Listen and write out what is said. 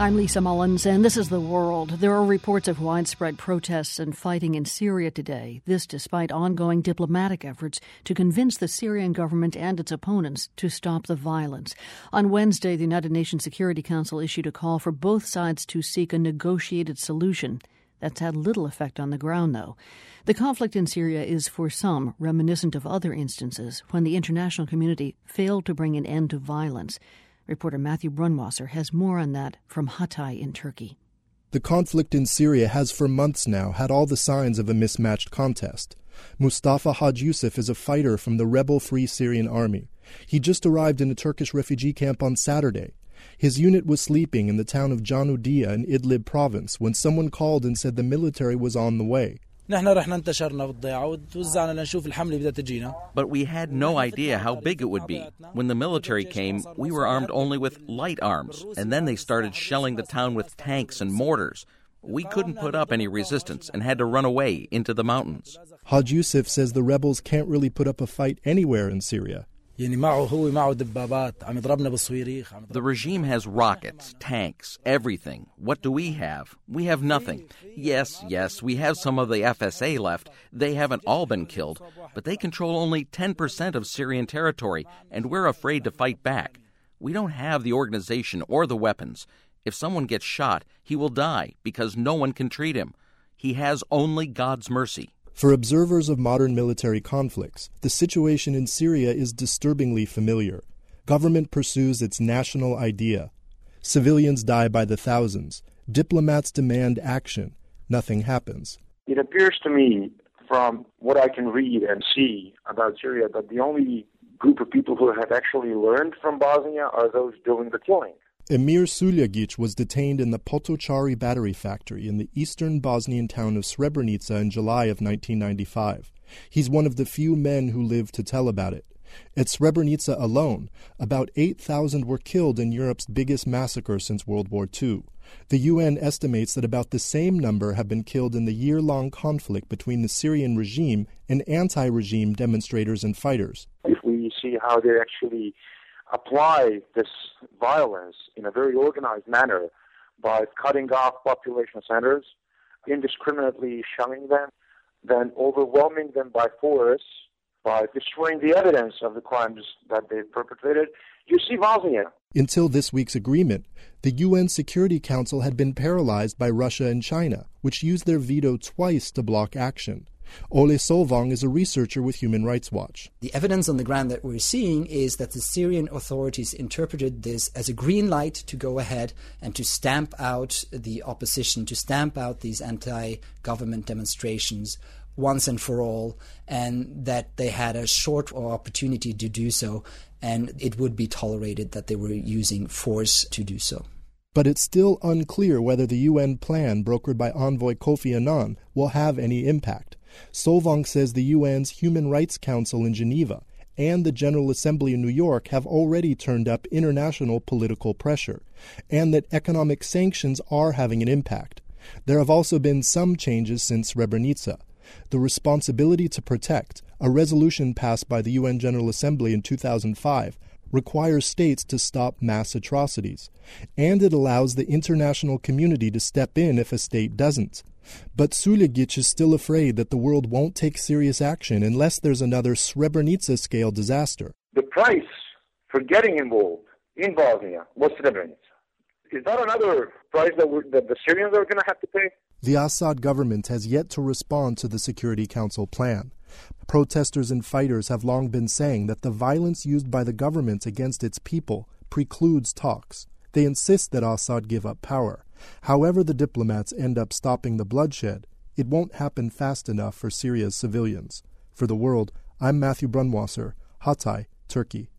I'm Lisa Mullins, and this is The World. There are reports of widespread protests and fighting in Syria today, this despite ongoing diplomatic efforts to convince the Syrian government and its opponents to stop the violence. On Wednesday, the United Nations Security Council issued a call for both sides to seek a negotiated solution. That's had little effect on the ground, though. The conflict in Syria is, for some, reminiscent of other instances when the international community failed to bring an end to violence. Reporter Matthew Brunwasser has more on that from Hatay in Turkey. The conflict in Syria has for months now had all the signs of a mismatched contest. Mustafa Haj Yusuf is a fighter from the rebel Free Syrian Army. He just arrived in a Turkish refugee camp on Saturday. His unit was sleeping in the town of Janudia in Idlib province when someone called and said the military was on the way. But we had no idea how big it would be. When the military came, we were armed only with light arms, and then they started shelling the town with tanks and mortars. We couldn't put up any resistance and had to run away into the mountains. Haj Yusuf says the rebels can't really put up a fight anywhere in Syria. The regime has rockets, tanks, everything. What do we have? We have nothing. Yes, yes, we have some of the FSA left. They haven't all been killed, but they control only 10% of Syrian territory, and we're afraid to fight back. We don't have the organization or the weapons. If someone gets shot, he will die because no one can treat him. He has only God's mercy. For observers of modern military conflicts, the situation in Syria is disturbingly familiar. Government pursues its national idea. Civilians die by the thousands. Diplomats demand action. Nothing happens. It appears to me, from what I can read and see about Syria, that the only group of people who have actually learned from Bosnia are those doing the killing. Emir Suljagic was detained in the Potocari battery factory in the eastern Bosnian town of Srebrenica in July of 1995. He's one of the few men who lived to tell about it. At Srebrenica alone, about 8,000 were killed in Europe's biggest massacre since World War II. The UN estimates that about the same number have been killed in the year long conflict between the Syrian regime and anti regime demonstrators and fighters. If we see how they actually apply this violence in a very organized manner by cutting off population centers, indiscriminately shelling them, then overwhelming them by force, by destroying the evidence of the crimes that they've perpetrated, you see Bosnia. Until this week's agreement, the UN Security Council had been paralyzed by Russia and China, which used their veto twice to block action. Ole Solvang is a researcher with Human Rights Watch. The evidence on the ground that we're seeing is that the Syrian authorities interpreted this as a green light to go ahead and to stamp out the opposition, to stamp out these anti government demonstrations once and for all, and that they had a short opportunity to do so, and it would be tolerated that they were using force to do so. But it's still unclear whether the UN plan brokered by envoy Kofi Annan will have any impact. Solvang says the UN's Human Rights Council in Geneva and the General Assembly in New York have already turned up international political pressure, and that economic sanctions are having an impact. There have also been some changes since Srebrenica. The responsibility to protect, a resolution passed by the UN General Assembly in 2005, requires states to stop mass atrocities, and it allows the international community to step in if a state doesn't. But Suljagic is still afraid that the world won't take serious action unless there's another Srebrenica scale disaster. The price for getting involved in Bosnia was Srebrenica. Is that another price that, that the Syrians are going to have to pay? The Assad government has yet to respond to the Security Council plan. Protesters and fighters have long been saying that the violence used by the government against its people precludes talks. They insist that Assad give up power. However, the diplomats end up stopping the bloodshed, it won't happen fast enough for Syria's civilians. For the world, I'm Matthew Brunwasser, Hatay, Turkey.